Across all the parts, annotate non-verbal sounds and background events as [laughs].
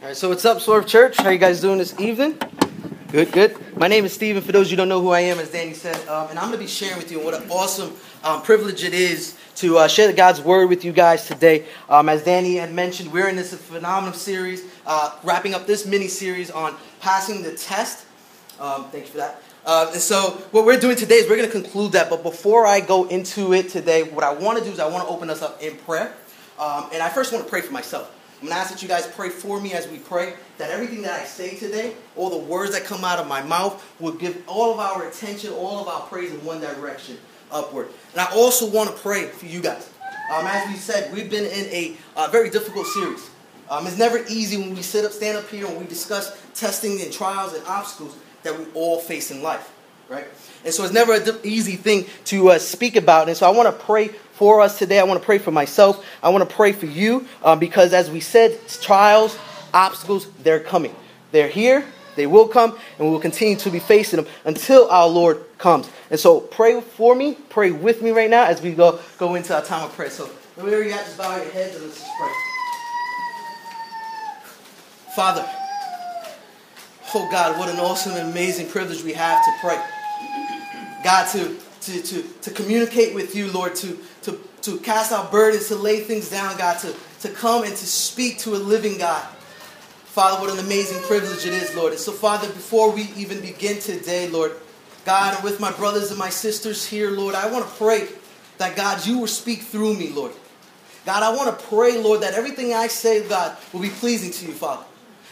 All right, so what's up, Swerve Church? How you guys doing this evening? Good, good. My name is Steven. For those you don't know who I am, as Danny said, um, and I'm going to be sharing with you what an awesome um, privilege it is to uh, share God's word with you guys today. Um, as Danny had mentioned, we're in this phenomenal series, uh, wrapping up this mini series on passing the test. Um, thank you for that. Uh, and so, what we're doing today is we're going to conclude that. But before I go into it today, what I want to do is I want to open us up in prayer. Um, and I first want to pray for myself. I'm going to ask that you guys pray for me as we pray, that everything that I say today, all the words that come out of my mouth, will give all of our attention, all of our praise in one direction, upward. And I also want to pray for you guys. Um, as we said, we've been in a uh, very difficult series. Um, it's never easy when we sit up, stand up here, and we discuss testing and trials and obstacles that we all face in life, right? And so it's never an easy thing to uh, speak about. And so I want to pray for us today. I want to pray for myself. I want to pray for you um, because, as we said, trials, obstacles, they're coming. They're here. They will come, and we will continue to be facing them until our Lord comes. And so, pray for me, pray with me right now as we go go into our time of prayer. So, wherever you're at, just bow your heads and let's just pray. Father, oh God, what an awesome and amazing privilege we have to pray. God, to to, to, to communicate with you, Lord, to, to, to cast our burdens, to lay things down, God, to, to come and to speak to a living God. Father, what an amazing privilege it is, Lord. And so, Father, before we even begin today, Lord, God, with my brothers and my sisters here, Lord, I want to pray that, God, you will speak through me, Lord. God, I want to pray, Lord, that everything I say, God, will be pleasing to you, Father.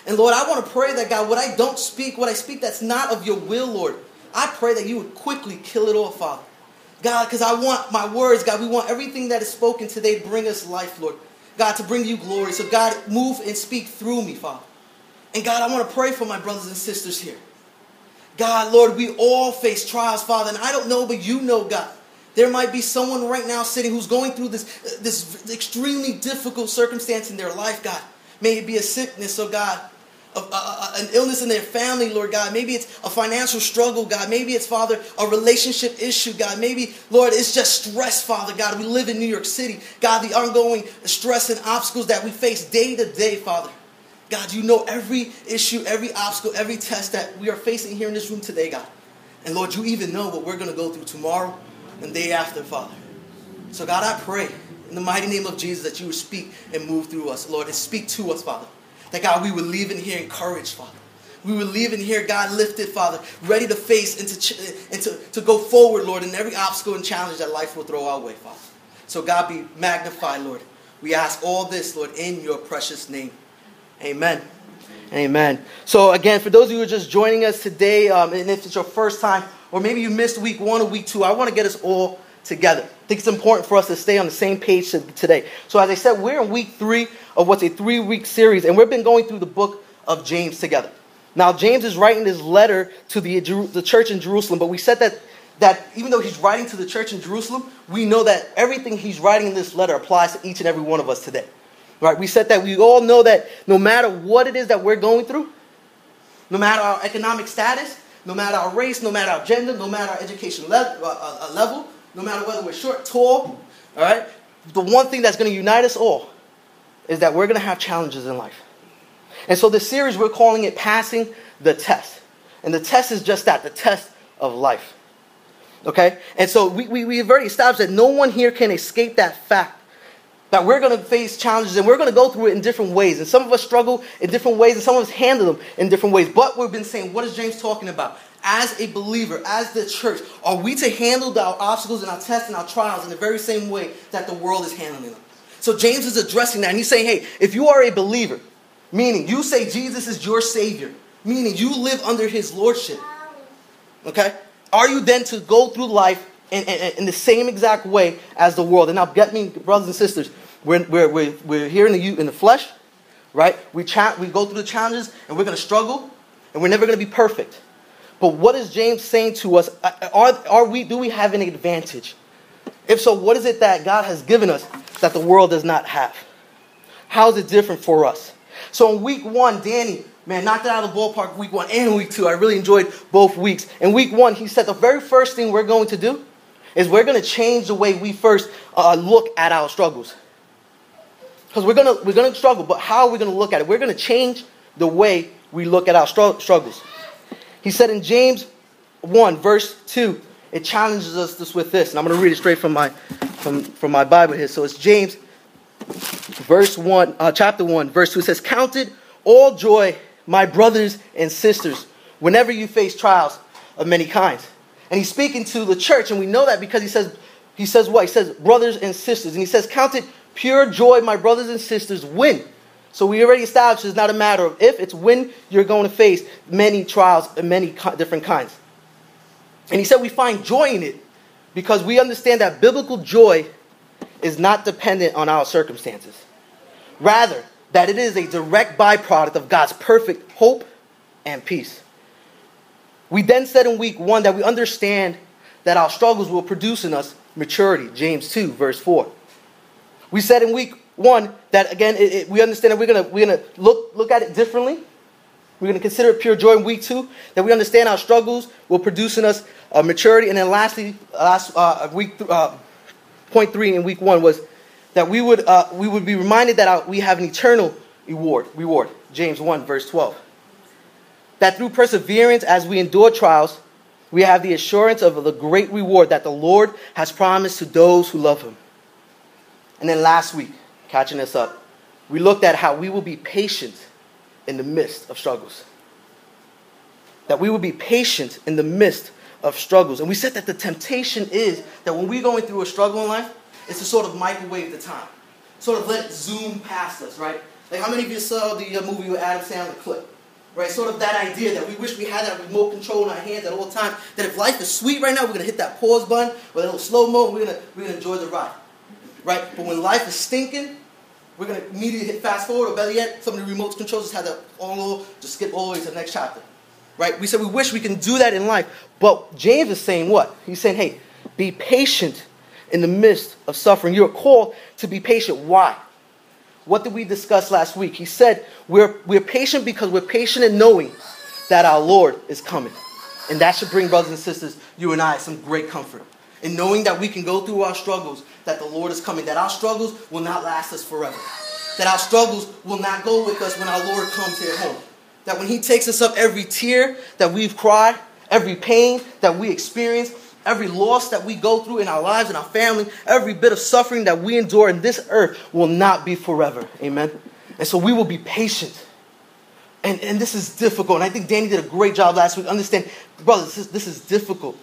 And Lord, I want to pray that, God, what I don't speak, what I speak that's not of your will, Lord, I pray that you would quickly kill it off, Father. God, because I want my words, God, we want everything that is spoken today to bring us life, Lord. God, to bring you glory. So, God, move and speak through me, Father. And God, I want to pray for my brothers and sisters here. God, Lord, we all face trials, Father, and I don't know, but you know, God. There might be someone right now sitting who's going through this, this extremely difficult circumstance in their life, God. May it be a sickness, oh God a, a, uh, uh, uh, an illness in their family, Lord God. Maybe it's a financial struggle, God. Maybe it's, Father, a relationship issue, God. Maybe, Lord, it's just stress, Father, God. We live in New York City. God, the ongoing stress and obstacles that we face day to day, Father. God, you know every issue, every obstacle, every test that we are facing here in this room today, God. And Lord, you even know what we're going to go through tomorrow and day after, Father. So, God, I pray in the mighty name of Jesus that you would speak and move through us, Lord, and speak to us, Father. That God, we would leave in here encouraged, Father. We would leave in here, God, lifted, Father, ready to face and, to, and to, to go forward, Lord, in every obstacle and challenge that life will throw our way, Father. So, God, be magnified, Lord. We ask all this, Lord, in your precious name. Amen. Amen. So, again, for those of you who are just joining us today, um, and if it's your first time, or maybe you missed week one or week two, I want to get us all together. I think it's important for us to stay on the same page today. So, as I said, we're in week three of what's a three week series, and we've been going through the book of James together. Now, James is writing this letter to the, the church in Jerusalem, but we said that, that even though he's writing to the church in Jerusalem, we know that everything he's writing in this letter applies to each and every one of us today. Right? We said that we all know that no matter what it is that we're going through, no matter our economic status, no matter our race, no matter our gender, no matter our education le- uh, uh, level, no matter whether we're short, tall, all right, the one thing that's going to unite us all is that we're going to have challenges in life. And so this series, we're calling it Passing the Test. And the test is just that the test of life. Okay? And so we, we, we've already established that no one here can escape that fact that we're going to face challenges and we're going to go through it in different ways. And some of us struggle in different ways and some of us handle them in different ways. But we've been saying, what is James talking about? As a believer, as the church, are we to handle our obstacles and our tests and our trials in the very same way that the world is handling them? So James is addressing that and he's saying, hey, if you are a believer, meaning you say Jesus is your Savior, meaning you live under His Lordship, okay, are you then to go through life in, in, in the same exact way as the world? And now, get me, brothers and sisters, we're, we're, we're, we're here in the, in the flesh, right? We, cha- we go through the challenges and we're going to struggle and we're never going to be perfect. But what is James saying to us? Uh, uh, are, are we, do we have an advantage? If so, what is it that God has given us that the world does not have? How is it different for us? So in week one, Danny, man, knocked it out of the ballpark week one and week two. I really enjoyed both weeks. In week one, he said the very first thing we're going to do is we're going to change the way we first uh, look at our struggles. Because we're going to we're gonna struggle, but how are we going to look at it? We're going to change the way we look at our struggles. He said in James 1, verse 2, it challenges us this with this, and I'm going to read it straight from my from, from my Bible here. So it's James, verse 1, uh, chapter 1, verse 2. It says, Counted all joy, my brothers and sisters, whenever you face trials of many kinds. And he's speaking to the church, and we know that because he says, he says what? He says, brothers and sisters. And he says, Count it pure joy, my brothers and sisters, when. So we already established it's not a matter of if, it's when you're going to face many trials and many different kinds. And he said we find joy in it because we understand that biblical joy is not dependent on our circumstances. Rather, that it is a direct byproduct of God's perfect hope and peace. We then said in week one that we understand that our struggles will produce in us maturity. James 2, verse 4. We said in week one that again it, it, we understand that we're gonna we're gonna look look at it differently. We're gonna consider it pure joy in week two. That we understand our struggles will produce in us uh, maturity, and then lastly, last uh, week uh, point three in week one was that we would uh, we would be reminded that our, we have an eternal reward. Reward. James one verse twelve. That through perseverance, as we endure trials, we have the assurance of the great reward that the Lord has promised to those who love Him. And then last week, catching us up, we looked at how we will be patient in the midst of struggles. That we will be patient in the midst of struggles. And we said that the temptation is that when we're going through a struggle in life, it's to sort of microwave the time, sort of let it zoom past us, right? Like how many of you saw the uh, movie with Adam Sandler, Click? Right, sort of that idea that we wish we had that remote control in our hands at all times. That if life is sweet right now, we're gonna hit that pause button with a little slow mo, we're gonna we're gonna enjoy the ride right? But when life is stinking, we're going to immediately hit fast forward, or better yet, some of the remote controls just have that on just skip all the way to the next chapter, right? We said we wish we can do that in life, but James is saying what? He's saying, hey, be patient in the midst of suffering. You're called to be patient. Why? What did we discuss last week? He said we're, we're patient because we're patient in knowing that our Lord is coming. And that should bring, brothers and sisters, you and I, some great comfort. In knowing that we can go through our struggles that the Lord is coming, that our struggles will not last us forever, that our struggles will not go with us when our Lord comes here home, that when He takes us up every tear that we've cried, every pain that we experience, every loss that we go through in our lives and our family, every bit of suffering that we endure in this earth will not be forever. Amen. And so we will be patient. And, and this is difficult. And I think Danny did a great job last week. Understand, brothers, this is, this is difficult.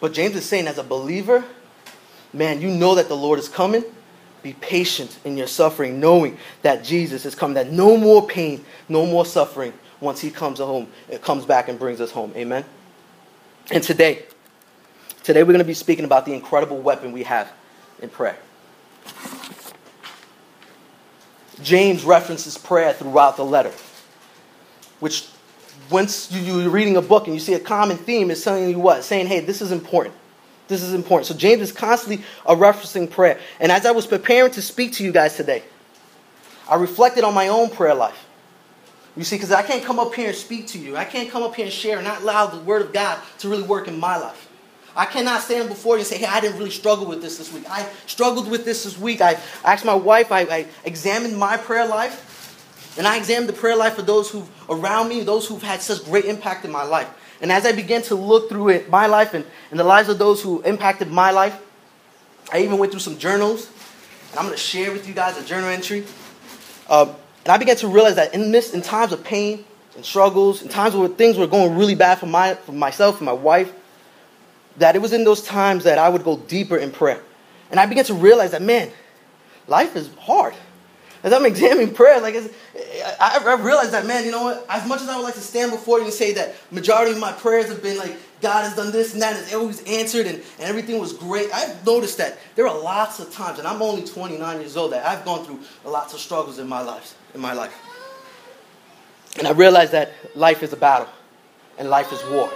But James is saying, as a believer, man, you know that the Lord is coming. Be patient in your suffering, knowing that Jesus is coming, that no more pain, no more suffering once he comes home, it comes back and brings us home. Amen. And today, today we're going to be speaking about the incredible weapon we have in prayer. James references prayer throughout the letter, which once you, are reading a book and you see a common theme, it's telling you what? Saying, hey, this is important. This is important. So James is constantly a referencing prayer. And as I was preparing to speak to you guys today, I reflected on my own prayer life. You see, because I can't come up here and speak to you. I can't come up here and share and not allow the Word of God to really work in my life. I cannot stand before you and say, hey, I didn't really struggle with this this week. I struggled with this this week. I asked my wife, I, I examined my prayer life, and I examined the prayer life of those who around me, those who've had such great impact in my life. And as I began to look through it, my life and, and the lives of those who impacted my life, I even went through some journals. And I'm going to share with you guys a journal entry. Um, and I began to realize that in this, in times of pain and struggles, in times where things were going really bad for, my, for myself and my wife, that it was in those times that I would go deeper in prayer. And I began to realize that, man, life is hard as I'm examining prayer, like I, I realized that, man, you know what? As much as I would like to stand before you and say that majority of my prayers have been like, God has done this and that, and it's always answered, and, and everything was great. I've noticed that there are lots of times, and I'm only 29 years old, that I've gone through lots of struggles in my life. In my life, and I realized that life is a battle, and life is war.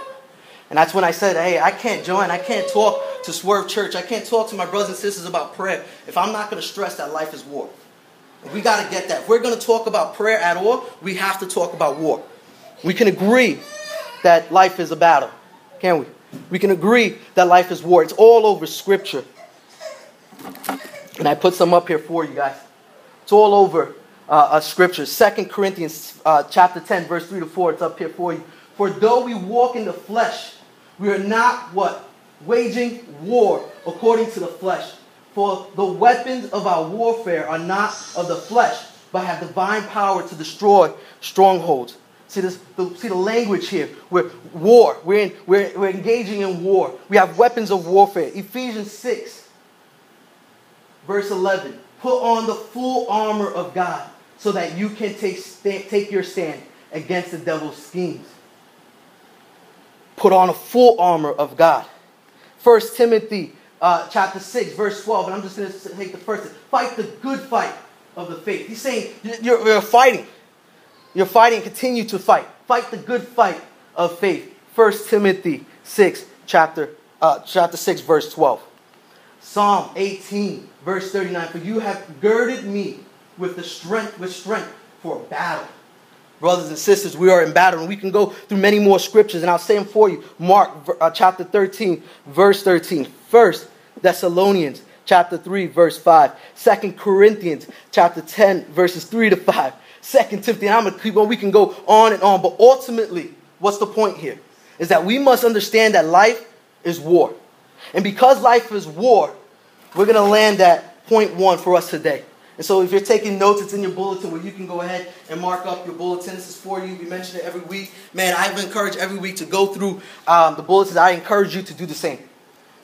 And that's when I said, hey, I can't join, I can't talk to Swerve Church, I can't talk to my brothers and sisters about prayer if I'm not going to stress that life is war. We got to get that. If we're going to talk about prayer at all, we have to talk about war. We can agree that life is a battle, can we? We can agree that life is war. It's all over Scripture. And I put some up here for you guys. It's all over uh, uh, scriptures. Second Corinthians uh, chapter 10, verse 3 to 4. It's up here for you. For though we walk in the flesh, we are not what? Waging war according to the flesh. For the weapons of our warfare are not of the flesh, but have divine power to destroy strongholds. See, this, the, see the language here. We're war. We're, in, we're, we're engaging in war. We have weapons of warfare. Ephesians 6, verse 11. Put on the full armor of God so that you can take, stand, take your stand against the devil's schemes. Put on a full armor of God. 1 Timothy uh, chapter 6, verse 12, and I'm just going to take the first. Fight the good fight of the faith. He's saying you're, you're fighting. You're fighting continue to fight. Fight the good fight of faith. 1 Timothy 6, chapter, uh, chapter 6, verse 12. Psalm 18, verse 39. For you have girded me with the strength, with strength for battle. Brothers and sisters, we are in battle, and we can go through many more scriptures, and I'll say them for you. Mark uh, chapter 13, verse 13. First Thessalonians chapter 3, verse 5. Second Corinthians chapter 10, verses 3 to 5. Second Timothy, and I'm going to keep on. We can go on and on, but ultimately, what's the point here? Is that we must understand that life is war. And because life is war, we're going to land at point one for us today. And so if you're taking notes, it's in your bulletin where you can go ahead and mark up your bulletin. This is for you. We mention it every week. Man, I encourage every week to go through um, the bulletins. I encourage you to do the same.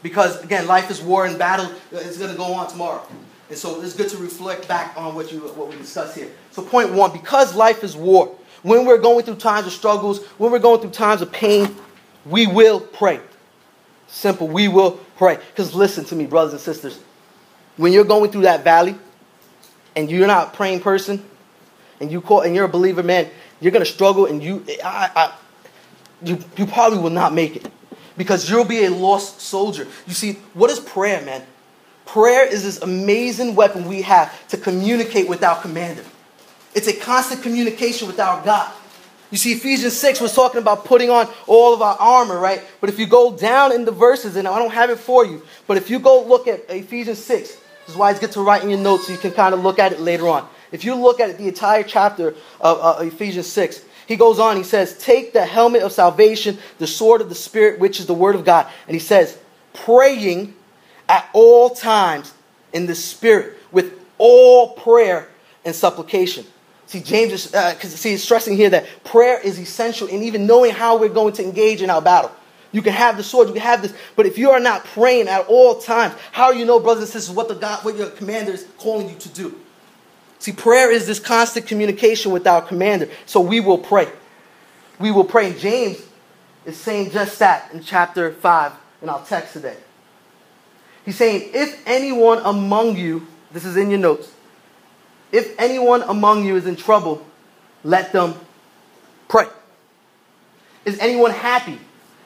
Because again, life is war and battle is going to go on tomorrow. And so it's good to reflect back on what, you, what we discussed here. So, point one because life is war, when we're going through times of struggles, when we're going through times of pain, we will pray. Simple, we will pray. Because listen to me, brothers and sisters. When you're going through that valley and you're not a praying person and you call and you're a believer, man, you're gonna struggle and you I, I you, you probably will not make it because you'll be a lost soldier. You see, what is prayer, man? Prayer is this amazing weapon we have to communicate with our commander. It's a constant communication with our God. You see, Ephesians 6 was talking about putting on all of our armor, right? But if you go down in the verses, and I don't have it for you, but if you go look at Ephesians 6, this is why it's good to write in your notes so you can kind of look at it later on. If you look at the entire chapter of uh, Ephesians 6, he goes on, he says, Take the helmet of salvation, the sword of the Spirit, which is the word of God. And he says, Praying at all times in the Spirit with all prayer and supplication. See, James is, uh, see, he's stressing here that prayer is essential in even knowing how we're going to engage in our battle. You can have the sword, you can have this, but if you are not praying at all times, how do you know, brothers and sisters, what the God, what your commander is calling you to do? See, prayer is this constant communication with our commander. So we will pray. We will pray. James is saying just that in chapter 5 in our text today. He's saying, if anyone among you, this is in your notes, if anyone among you is in trouble, let them pray. Is anyone happy?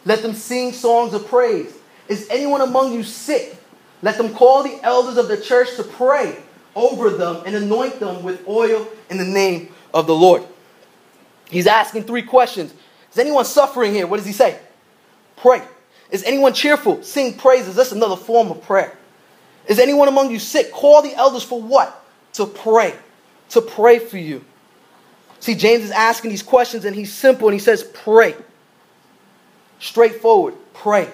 Let them sing songs of praise. Is anyone among you sick? Let them call the elders of the church to pray over them and anoint them with oil in the name of the Lord. He's asking three questions. Is anyone suffering here? What does he say? Pray. Is anyone cheerful? Sing praises. That's another form of prayer. Is anyone among you sick? Call the elders for what? To pray. To pray for you. See, James is asking these questions and he's simple and he says, pray. Straightforward. Pray.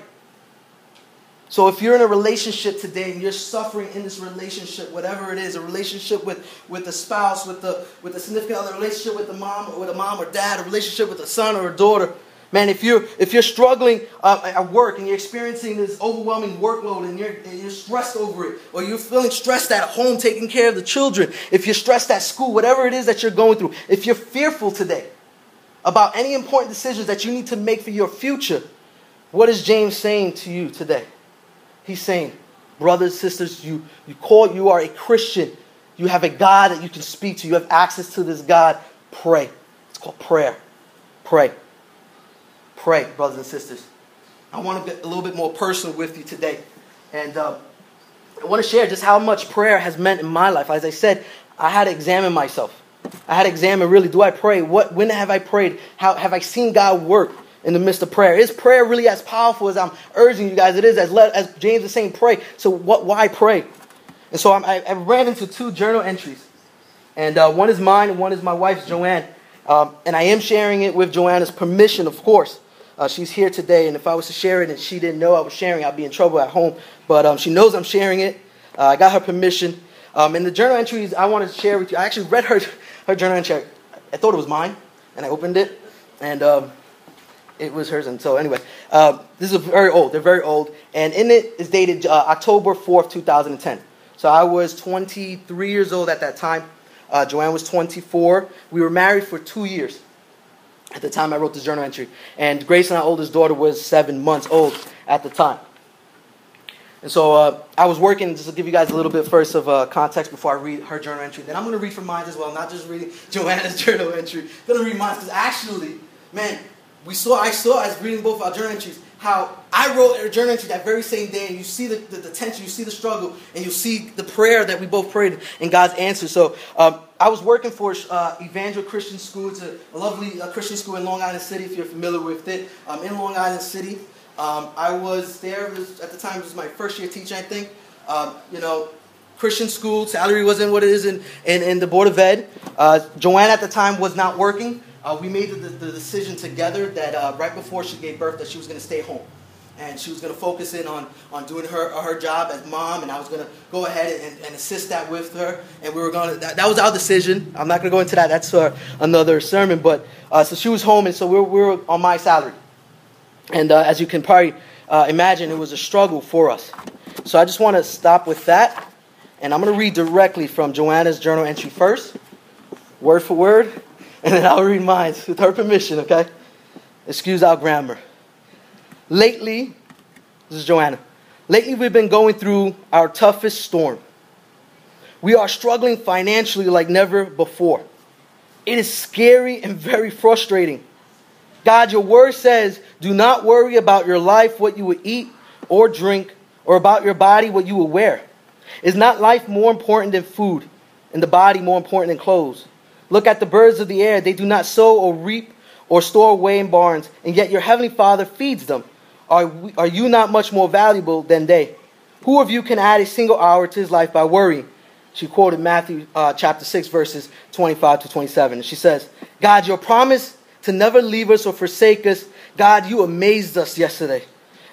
So if you're in a relationship today and you're suffering in this relationship, whatever it is, a relationship with, with a spouse, with the with a significant other, relationship with the mom or with a mom or dad, a relationship with a son or a daughter, man, if you're if you're struggling uh, at work and you're experiencing this overwhelming workload and you're and you're stressed over it, or you're feeling stressed at home taking care of the children, if you're stressed at school, whatever it is that you're going through, if you're fearful today about any important decisions that you need to make for your future, what is James saying to you today? He's saying, brothers, sisters, you, you call, you are a Christian. You have a God that you can speak to. You have access to this God. Pray. It's called prayer. Pray. Pray, brothers and sisters. I want to get a little bit more personal with you today. And uh, I want to share just how much prayer has meant in my life. As I said, I had to examine myself. I had to examine really, do I pray? What, when have I prayed? How have I seen God work? in the midst of prayer. Is prayer really as powerful as I'm urging you guys? It is as, le- as James is saying, pray. So what? Why pray? And so I, I ran into two journal entries And uh, one is mine and one is my wife's, Joanne. Um, and I am sharing it with Joanna's permission, of course. Uh, she's here today, and if I was to share it and she didn't know I was sharing, I'd be in trouble at home. But um, she knows I'm sharing it. Uh, I got her permission. Um, and the journal entries I wanted to share with you, I actually read her, her journal entry. I thought it was mine, and I opened it, and um, it was hers. And so, anyway, uh, this is very old. They're very old. And in it is dated uh, October 4th, 2010. So I was 23 years old at that time. Uh, Joanne was 24. We were married for two years at the time I wrote this journal entry. And Grace, our oldest daughter, was seven months old at the time. And so uh, I was working, just to give you guys a little bit first of uh, context before I read her journal entry. Then I'm going to read from mine as well, not just reading [laughs] Joanna's [laughs] journal entry. I'm going to read mine because actually, man, we saw, I saw as reading both our journal entries, how I wrote a journal entry that very same day, and you see the, the, the, tension, you see the struggle, and you see the prayer that we both prayed and God's answer. So um, I was working for uh, Evangel Christian School. It's a, lovely uh, Christian school in Long Island City, if you're familiar with it. Um, in Long Island City. Um, I was there was, at the time, it was my first year teaching, I think. Um, you know, Christian school, salary wasn't what it is in, in, in the Board of Ed. Uh, Joanne at the time was not working. Uh, we made the, the, decision together that uh, right before she gave birth that she was going to stay home. And she was going to focus in on, on doing her, her job as mom, and I was going to go ahead and, and assist that with her. And we were going to, that, that was our decision. I'm not going to go into that. That's another sermon. But uh, so she was home, and so we were, we were on my salary. And uh, as you can probably uh, imagine, it was a struggle for us. So I just want to stop with that. And I'm going to read directly from Joanna's journal entry first, word for word, [laughs] and then I'll read mine [laughs] with her permission, okay? Excuse our grammar. Lately, this is Joanna. Lately, we've been going through our toughest storm. We are struggling financially like never before. It is scary and very frustrating. God, your word says, do not worry about your life, what you will eat or drink, or about your body, what you will wear. Is not life more important than food, and the body more important than clothes? Look at the birds of the air. They do not sow or reap or store away in barns, and yet your heavenly Father feeds them. Are, we, are you not much more valuable than they? Who of you can add a single hour to his life by worrying? She quoted Matthew uh, chapter 6, verses 25 to 27. And she says, God, your promise to never leave us or forsake us. God, you amazed us yesterday.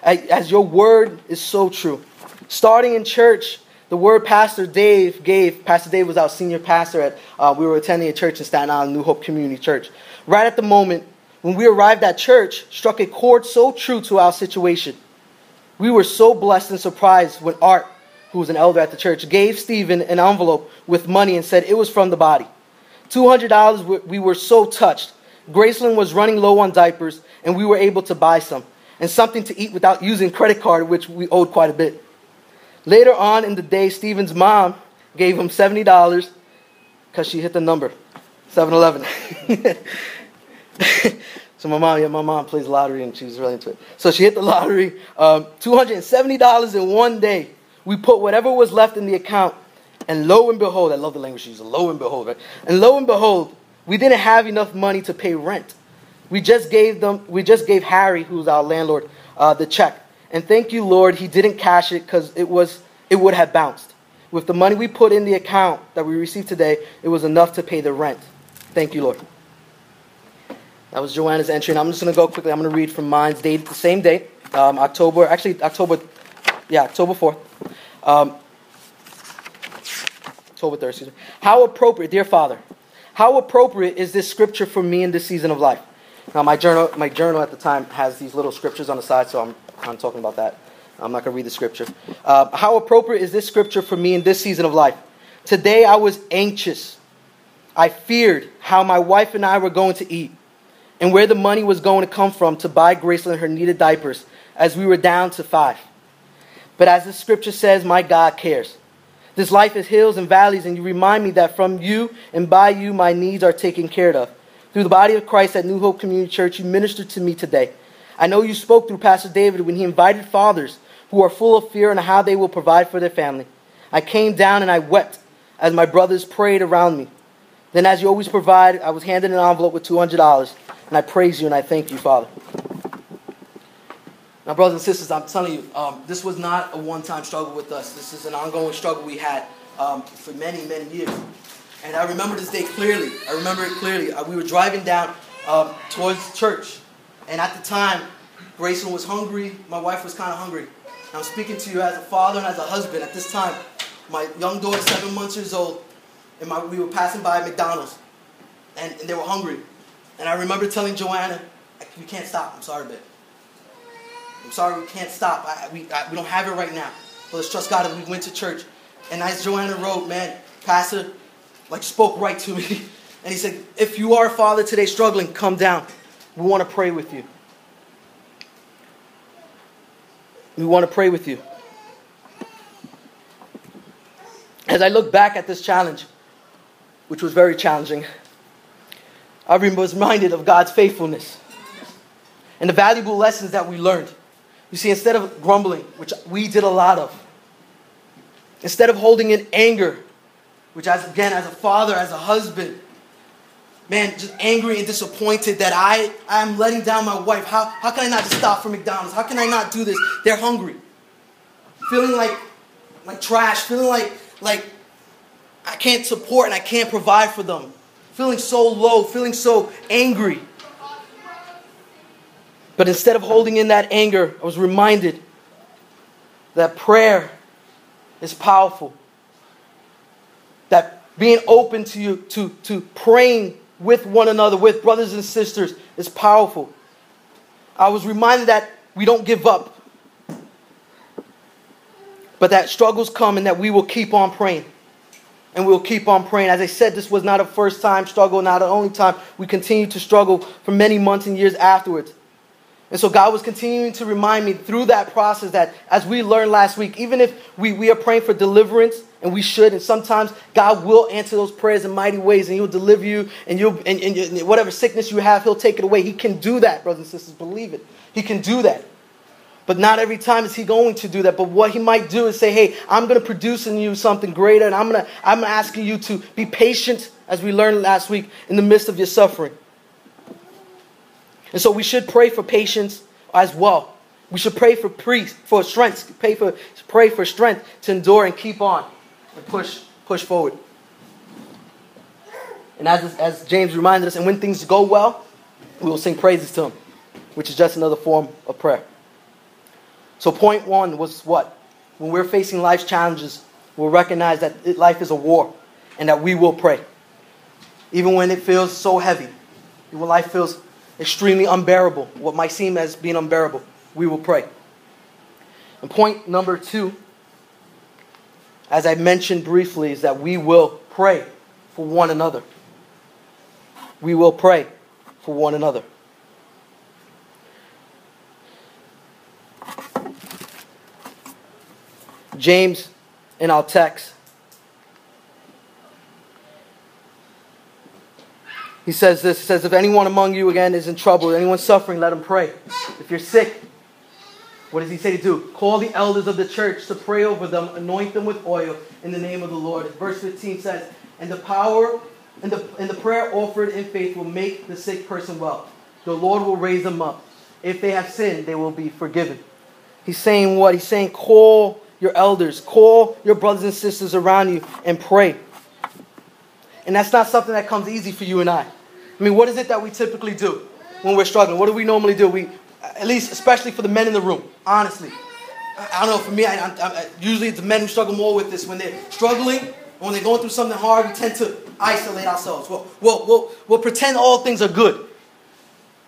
As your word is so true. Starting in church, the word Pastor Dave gave, Pastor Dave was our senior pastor at, uh, we were attending a church in Staten Island, New Hope Community Church. Right at the moment, when we arrived at church, struck a chord so true to our situation. We were so blessed and surprised when Art, who was an elder at the church, gave Stephen an envelope with money and said it was from the body. $200, we were so touched. Graceland was running low on diapers, and we were able to buy some, and something to eat without using credit card, which we owed quite a bit. Later on in the day, Steven's mom gave him $70 because she hit the number 7 Eleven. [laughs] so my mom, yeah, my mom plays lottery and she was really into it. So she hit the lottery, um, $270 in one day. We put whatever was left in the account, and lo and behold, I love the language she uses, lo and behold, right? And lo and behold, we didn't have enough money to pay rent. We just gave them, we just gave Harry, who's our landlord, uh, the check. And thank you, Lord, he didn't cash it because it was it would have bounced. With the money we put in the account that we received today, it was enough to pay the rent. Thank you, Lord. That was Joanna's entry, and I'm just going to go quickly. I'm going to read from mine's date, the same date, um, October, actually October, yeah, October 4th. Um, October 3rd, excuse me. How appropriate, dear Father, how appropriate is this scripture for me in this season of life? Now, my journal, my journal at the time has these little scriptures on the side, so I'm, I'm talking about that. I'm not going to read the scripture. Uh, how appropriate is this scripture for me in this season of life? Today I was anxious. I feared how my wife and I were going to eat and where the money was going to come from to buy Graceland her needed diapers as we were down to five. But as the scripture says, my God cares. This life is hills and valleys, and you remind me that from you and by you my needs are taken care of. Through the body of Christ at New Hope Community Church, you ministered to me today. I know you spoke through Pastor David when he invited fathers who are full of fear and how they will provide for their family. I came down and I wept as my brothers prayed around me. Then, as you always provide, I was handed an envelope with $200, and I praise you and I thank you, Father. Now, brothers and sisters, I'm telling you, um, this was not a one time struggle with us. This is an ongoing struggle we had um, for many, many years. And I remember this day clearly. I remember it clearly. Uh, we were driving down um, towards church. And at the time, Grayson was hungry. My wife was kind of hungry. And I'm speaking to you as a father and as a husband. At this time, my young daughter, seven months years old, and my, we were passing by McDonald's. And, and they were hungry. And I remember telling Joanna, we can't stop. I'm sorry, babe. I'm sorry, we can't stop. I, we, I, we don't have it right now. But let's trust God. And we went to church. And as Joanna wrote, man, Pastor, like spoke right to me. [laughs] And he said, if you are a father today struggling, come down. We want to pray with you. We want to pray with you. As I look back at this challenge, which was very challenging, I was reminded of God's faithfulness and the valuable lessons that we learned. You see, instead of grumbling, which we did a lot of, instead of holding in anger, which as again, as a father, as a husband, man, just angry and disappointed that I I'm letting down my wife. How how can I not just stop for McDonald's? How can I not do this? They're hungry. Feeling like like trash, feeling like like I can't support and I can't provide for them. Feeling so low, feeling so angry. But instead of holding in that anger, I was reminded that prayer is powerful. That being open to you, to, to praying with one another, with brothers and sisters, is powerful. I was reminded that we don't give up, but that struggles come and that we will keep on praying. And we'll keep on praying. As I said, this was not a first time struggle, not the only time. We continue to struggle for many months and years afterwards. And so God was continuing to remind me through that process that as we learned last week, even if we, we are praying for deliverance, and we should, and sometimes God will answer those prayers in mighty ways, and He'll deliver you, and you'll and, and, and whatever sickness you have, He'll take it away. He can do that, brothers and sisters. Believe it. He can do that. But not every time is he going to do that. But what he might do is say, hey, I'm going to produce in you something greater, and I'm going to, I'm asking you to be patient, as we learned last week, in the midst of your suffering. And so we should pray for patience as well. We should pray for priest, for strength, pray for, pray for strength to endure and keep on and push, push forward. And as, as James reminded us, and when things go well, we will sing praises to him, which is just another form of prayer. So, point one was what? When we're facing life's challenges, we'll recognize that life is a war and that we will pray. Even when it feels so heavy, even when life feels extremely unbearable, what might seem as being unbearable, we will pray. And point number two, as I mentioned briefly, is that we will pray for one another. We will pray for one another. James in our text He says this. He says, If anyone among you again is in trouble, anyone suffering, let him pray. If you're sick, what does he say to do? Call the elders of the church to pray over them, anoint them with oil in the name of the Lord. Verse 15 says, And the power and the, and the prayer offered in faith will make the sick person well. The Lord will raise them up. If they have sinned, they will be forgiven. He's saying what? He's saying, Call your elders, call your brothers and sisters around you, and pray. And that's not something that comes easy for you and I. I mean, what is it that we typically do when we're struggling? What do we normally do? We, at least, especially for the men in the room, honestly. I, don't know, for me, I, I, usually it's the men who struggle more with this. When they're struggling, when they're going through something hard, we tend to isolate ourselves. We'll, we'll, we'll, we'll pretend all things are good.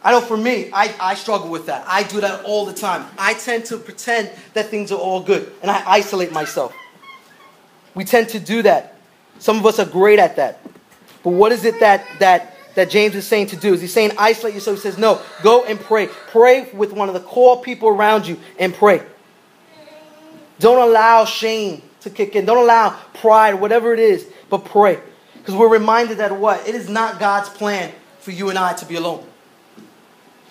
I know for me, I, I struggle with that. I do that all the time. I tend to pretend that things are all good, and I isolate myself. We tend to do that. Some of us are great at that. But what is it that that that James is saying to do? Is he saying isolate yourself? He says, no, go and pray. Pray with one of the core people around you and pray. Don't allow shame to kick in. Don't allow pride, whatever it is, but pray. Because we're reminded that what? It is not God's plan for you and I to be alone.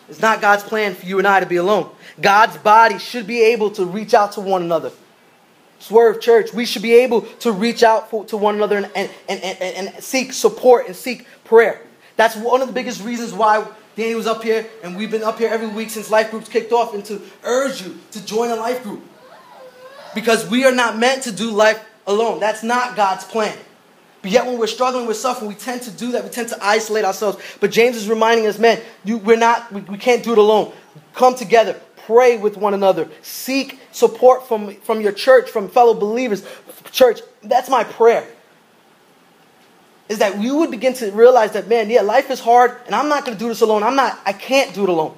It's not God's plan for you and I to be alone. God's body should be able to reach out to one another. Swerve Church, we should be able to reach out for, to one another and, and, and, and, and seek support and seek prayer. That's one of the biggest reasons why Danny was up here, and we've been up here every week since life groups kicked off, and to urge you to join a life group. Because we are not meant to do life alone. That's not God's plan. But yet, when we're struggling with suffering, we tend to do that. We tend to isolate ourselves. But James is reminding us, man, you, we're not, we, we can't do it alone. Come together, pray with one another, seek support from, from your church, from fellow believers. Church, that's my prayer. Is that you would begin to realize that, man, yeah, life is hard, and I'm not going to do this alone. I'm not, I can't do it alone.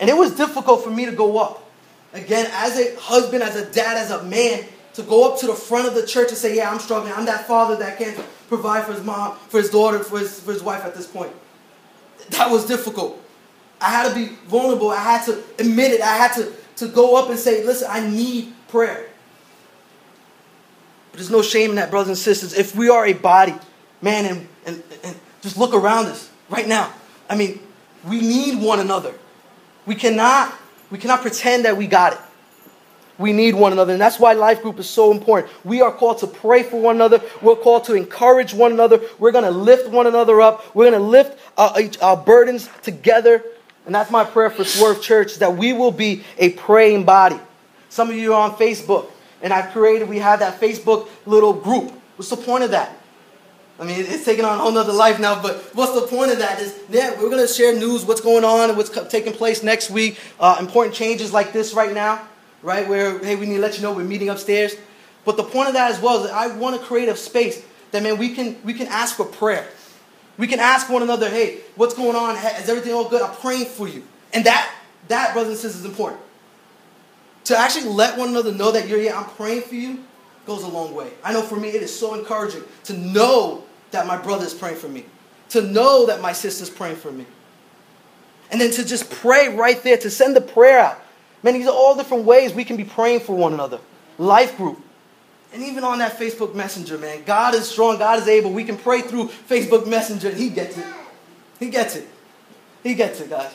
And it was difficult for me to go up. Again, as a husband, as a dad, as a man, to go up to the front of the church and say, yeah, I'm struggling. I'm that father that can't provide for his mom, for his daughter, for his, for his wife at this point. That was difficult. I had to be vulnerable. I had to admit it. I had to, to go up and say, listen, I need prayer. But there's no shame in that, brothers and sisters. If we are a body, man, and, and, and just look around us right now. I mean, we need one another. We cannot, we cannot pretend that we got it. We need one another. And that's why life group is so important. We are called to pray for one another. We're called to encourage one another. We're going to lift one another up. We're going to lift uh, our, our burdens together. And that's my prayer for Swerve Church that we will be a praying body. Some of you are on Facebook, and I've created, we have that Facebook little group. What's the point of that? I mean, it's taking on a whole nother life now, but what's the point of that? Is yeah, we're going to share news, what's going on, and what's taking place next week, uh, important changes like this right now right? Where, hey, we need to let you know we're meeting upstairs. But the point of that as well is that I want to create a space that, man, we can, we can ask for prayer. We can ask one another, hey, what's going on? Is everything all good? I'm praying for you. And that, that, brothers and sisters, is important. To actually let one another know that you're here, I'm praying for you, goes a long way. I know for me, it is so encouraging to know that my brother is praying for me, to know that my sister's praying for me. And then to just pray right there, to send the prayer out. Man, these are all different ways we can be praying for one another. Life group. And even on that Facebook Messenger, man, God is strong, God is able. We can pray through Facebook Messenger, and He gets it. He gets it. He gets it, guys.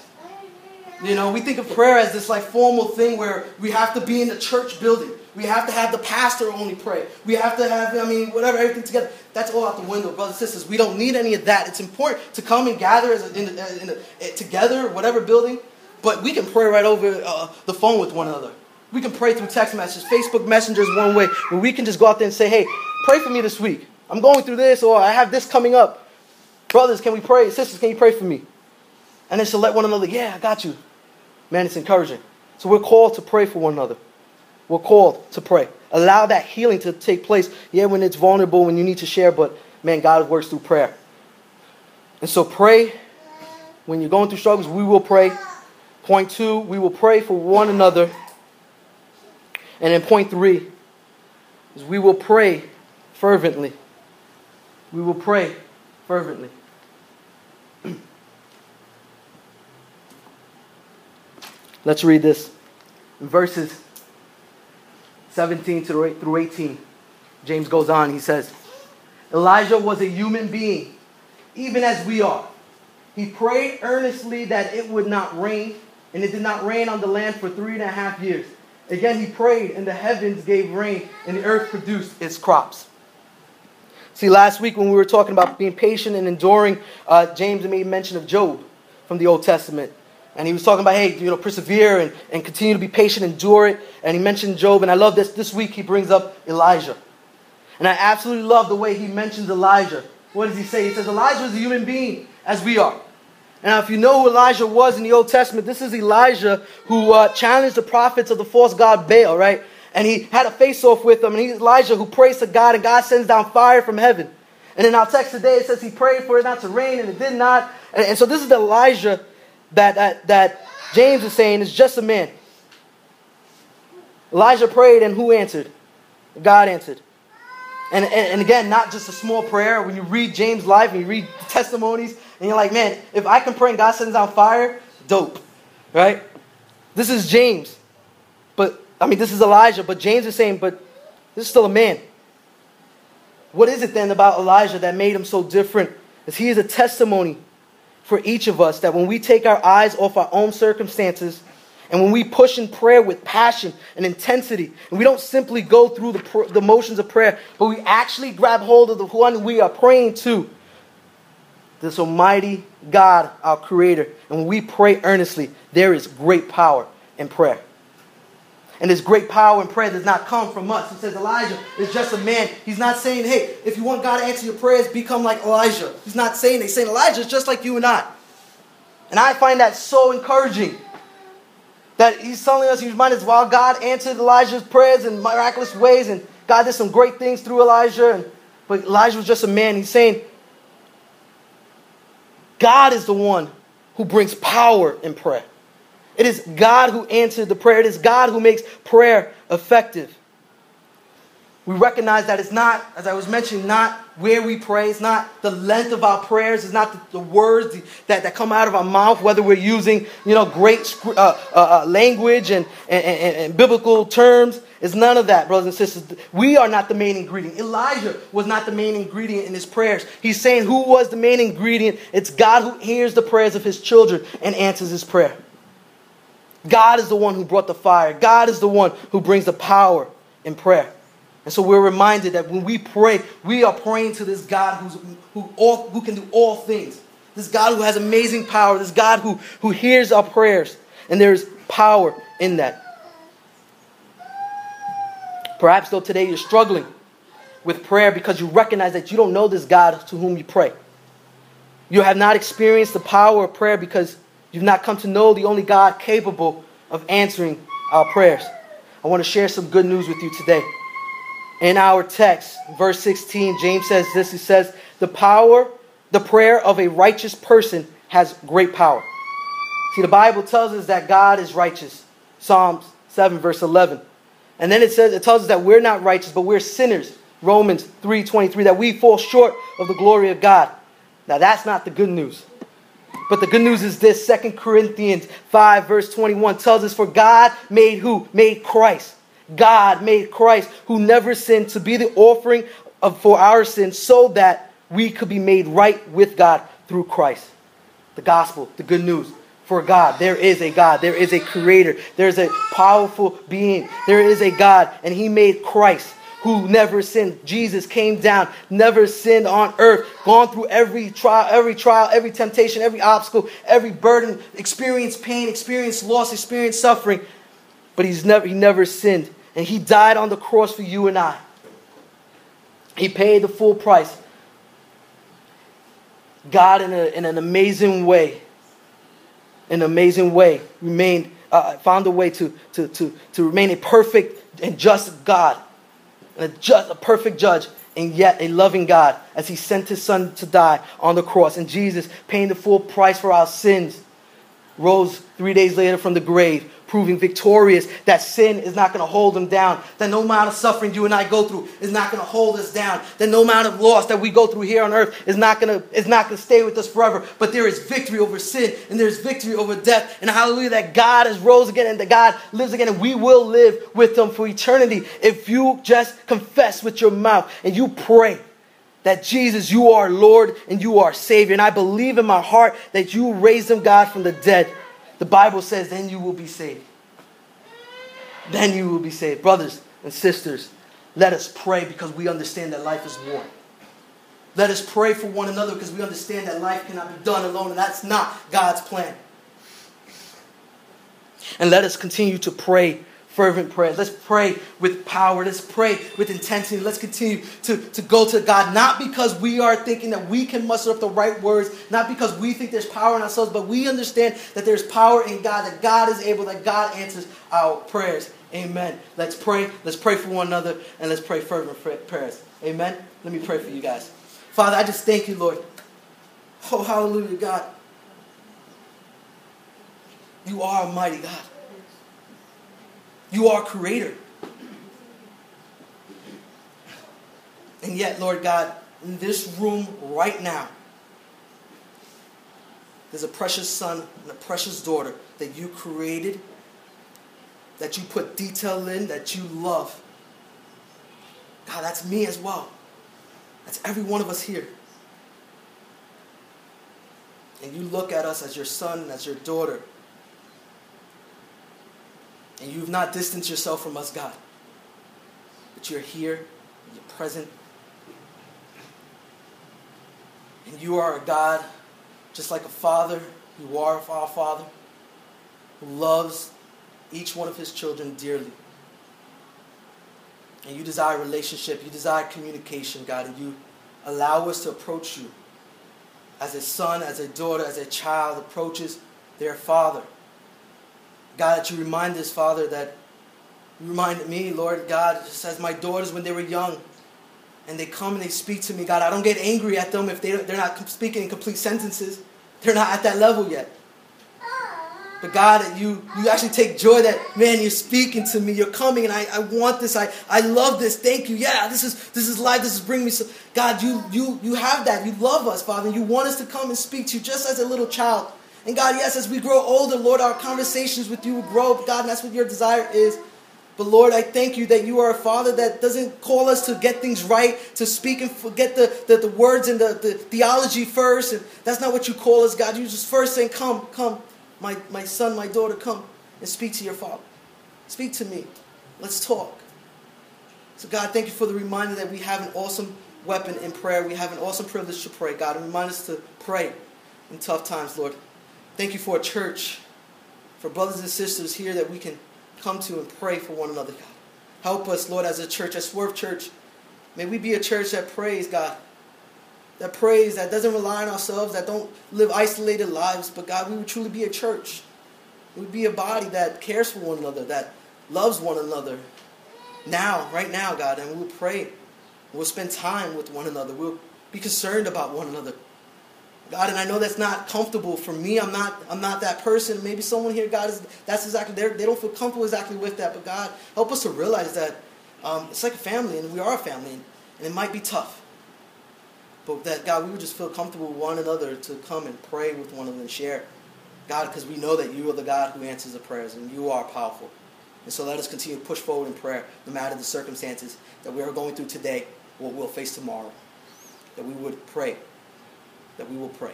You know, we think of prayer as this like formal thing where we have to be in the church building. We have to have the pastor only pray. We have to have, I mean, whatever, everything together. That's all out the window, brothers and sisters. We don't need any of that. It's important to come and gather as a, in a, in a, eh, together, whatever building, but we can pray right over uh, the phone with one another. We can pray through text messages. Facebook Messenger is one way where we can just go out there and say, hey, pray for me this week. I'm going through this, or I have this coming up. Brothers, can we pray? Sisters, can you pray for me? And then to let one another, yeah, I got you. Man, it's encouraging. So we're called to pray for one another. We're called to pray. Allow that healing to take place. Yeah, when it's vulnerable, when you need to share, but man, God works through prayer. And so pray. When you're going through struggles, we will pray. Point two, we will pray for one another. And in point three, is we will pray fervently. We will pray fervently. [clears throat] Let's read this. In verses 17 through 18, James goes on. He says, Elijah was a human being, even as we are. He prayed earnestly that it would not rain and it did not rain on the land for three and a half years. Again, he prayed, and the heavens gave rain, and the earth produced its crops. See, last week when we were talking about being patient and enduring, uh, James made mention of Job from the Old Testament. And he was talking about, hey, you know, persevere and, and continue to be patient, endure it. And he mentioned Job. And I love this. This week he brings up Elijah. And I absolutely love the way he mentions Elijah. What does he say? He says, Elijah is a human being as we are. Now, if you know who Elijah was in the Old Testament, this is Elijah who uh, challenged the prophets of the false god Baal, right? And he had a face off with them. And he's Elijah who prays to God, and God sends down fire from heaven. And in our text today, it says he prayed for it not to rain, and it did not. And, and so this is the Elijah that, that, that James is saying is just a man. Elijah prayed, and who answered? God answered. And, and, and, again, not just a small prayer. When you read James' life and you read testimonies, and you're like, man, if I can pray and God sends out fire, dope. Right? This is James. But, I mean, this is Elijah, but James is saying, but this is still a man. What is it then about Elijah that made him so different? Is he is a testimony for each of us that when we take our eyes off our own circumstances and when we push in prayer with passion and intensity, and we don't simply go through the, the motions of prayer, but we actually grab hold of the one we are praying to, this almighty God, our Creator. And when we pray earnestly, there is great power in prayer. And this great power in prayer does not come from us. He says Elijah is just a man. He's not saying, hey, if you want God to answer your prayers, become like Elijah. He's not saying, he's saying Elijah is just like you and I. And I find that so encouraging. That he's telling us, he reminded us, while God answered Elijah's prayers in miraculous ways, and God did some great things through Elijah, and, but Elijah was just a man. He's saying, God is the one who brings power in prayer. It is God who answered the prayer. It is God who makes prayer effective. We recognize that it's not, as I was mentioning, not where we pray. It's not the length of our prayers. It's not the, the words that, that come out of our mouth, whether we're using, you know, great uh, uh, uh, language and, and, and, and biblical terms. It's none of that, brothers and sisters. We are not the main ingredient. Elijah was not the main ingredient in his prayers. He's saying who was the main ingredient? It's God who hears the prayers of his children and answers his prayer. God is the one who brought the fire. God is the one who brings the power in prayer. And so we're reminded that when we pray, we are praying to this God who, all, who can do all things. This God who has amazing power. This God who, who hears our prayers. And there's power in that. Perhaps, though, today you're struggling with prayer because you recognize that you don't know this God to whom you pray. You have not experienced the power of prayer because You've not come to know the only God capable of answering our prayers. I want to share some good news with you today. In our text, verse 16, James says this He says, The power, the prayer of a righteous person has great power. See, the Bible tells us that God is righteous. Psalms 7, verse 11. And then it says, it tells us that we're not righteous, but we're sinners. Romans 3:23, that we fall short of the glory of God. Now that's not the good news. But the good news is this Second Corinthians 5, verse 21 tells us, For God made who? Made Christ. God made Christ, who never sinned, to be the offering of, for our sins, so that we could be made right with God through Christ. The gospel, the good news. For God, there is a God, there is a creator, there's a powerful being, there is a God, and He made Christ who never sinned. Jesus came down, never sinned on earth, gone through every trial, every trial, every temptation, every obstacle, every burden, experienced pain, experienced loss, experienced suffering. But he's never, he never sinned. And he died on the cross for you and I. He paid the full price. God, in, a, in an amazing way, an amazing way, remained, uh, found a way to, to, to, to remain a perfect and just God a, just, a perfect judge, and yet a loving God as he sent his son to die on the cross. And Jesus, paying the full price for our sins, rose three days later from the grave, proving victorious that sin is not going to hold him down, that no amount of suffering you and I go through is not going to hold us down, that no amount of loss that we go through here on earth is not going to is not going to stay with us forever, but there is victory over sin and there's victory over death. And hallelujah that God has rose again and that God lives again and we will live with him for eternity if you just confess with your mouth and you pray that Jesus, you are Lord and you are Savior. And I believe in my heart that you raised him, God, from the dead. The Bible says, then you will be saved. Then you will be saved. Brothers and sisters, let us pray because we understand that life is war. Let us pray for one another because we understand that life cannot be done alone, and that's not God's plan. And let us continue to pray fervent prayer. Let's pray with power. Let's pray with intensity. Let's continue to, to go to God, not because we are thinking that we can muster up the right words, not because we think there's power in ourselves, but we understand that there's power in God, that God is able, that God answers our prayers. Amen. Let's pray. Let's pray for one another and let's pray fervent prayers. Amen. Let me pray for you guys. Father, I just thank you, Lord. Oh, hallelujah, God. You are Almighty God. You are creator. And yet, Lord God, in this room right now, there's a precious son and a precious daughter that you created, that you put detail in, that you love. God, that's me as well. That's every one of us here. And you look at us as your son, and as your daughter. And you've not distanced yourself from us, God. But you're here, you're present. And you are a God, just like a father, you are our Father, who loves each one of his children dearly. And you desire relationship, you desire communication, God, and you allow us to approach you as a son, as a daughter, as a child approaches their father. God, that you remind us, Father, that you reminded me, Lord God, just as my daughters when they were young, and they come and they speak to me, God, I don't get angry at them if they, they're not speaking in complete sentences. They're not at that level yet. But God, you, you actually take joy that, man, you're speaking to me. You're coming and I, I want this. I, I love this. Thank you. Yeah, this is this is life. This is bringing me so God, you you you have that. You love us, Father. You want us to come and speak to you just as a little child. And God, yes, as we grow older, Lord, our conversations with you will grow. God, and that's what your desire is. But Lord, I thank you that you are a Father that doesn't call us to get things right, to speak and forget the, the, the words and the, the theology first. And that's not what you call us, God. You just first saying, Come, come, my, my son, my daughter, come and speak to your Father. Speak to me. Let's talk. So, God, thank you for the reminder that we have an awesome weapon in prayer. We have an awesome privilege to pray, God. And remind us to pray in tough times, Lord. Thank you for a church, for brothers and sisters here that we can come to and pray for one another, God. Help us, Lord, as a church, as Swerve Church. May we be a church that prays, God. That prays, that doesn't rely on ourselves, that don't live isolated lives, but God, we would truly be a church. We would be a body that cares for one another, that loves one another. Now, right now, God, and we will pray. We'll spend time with one another. We'll be concerned about one another. God, and I know that's not comfortable for me. I'm not, I'm not that person. Maybe someone here, God, is that's exactly they don't feel comfortable exactly with that. But God, help us to realize that um, it's like a family, and we are a family, and, and it might be tough. But that God, we would just feel comfortable with one another to come and pray with one another and share. God, because we know that you are the God who answers the prayers, and you are powerful. And so let us continue to push forward in prayer, no matter the circumstances that we are going through today, what we'll face tomorrow. That we would pray that we will pray.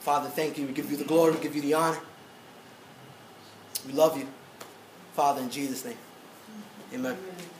Father, thank you. We give you the glory. We give you the honor. We love you. Father, in Jesus' name. Amen. Amen.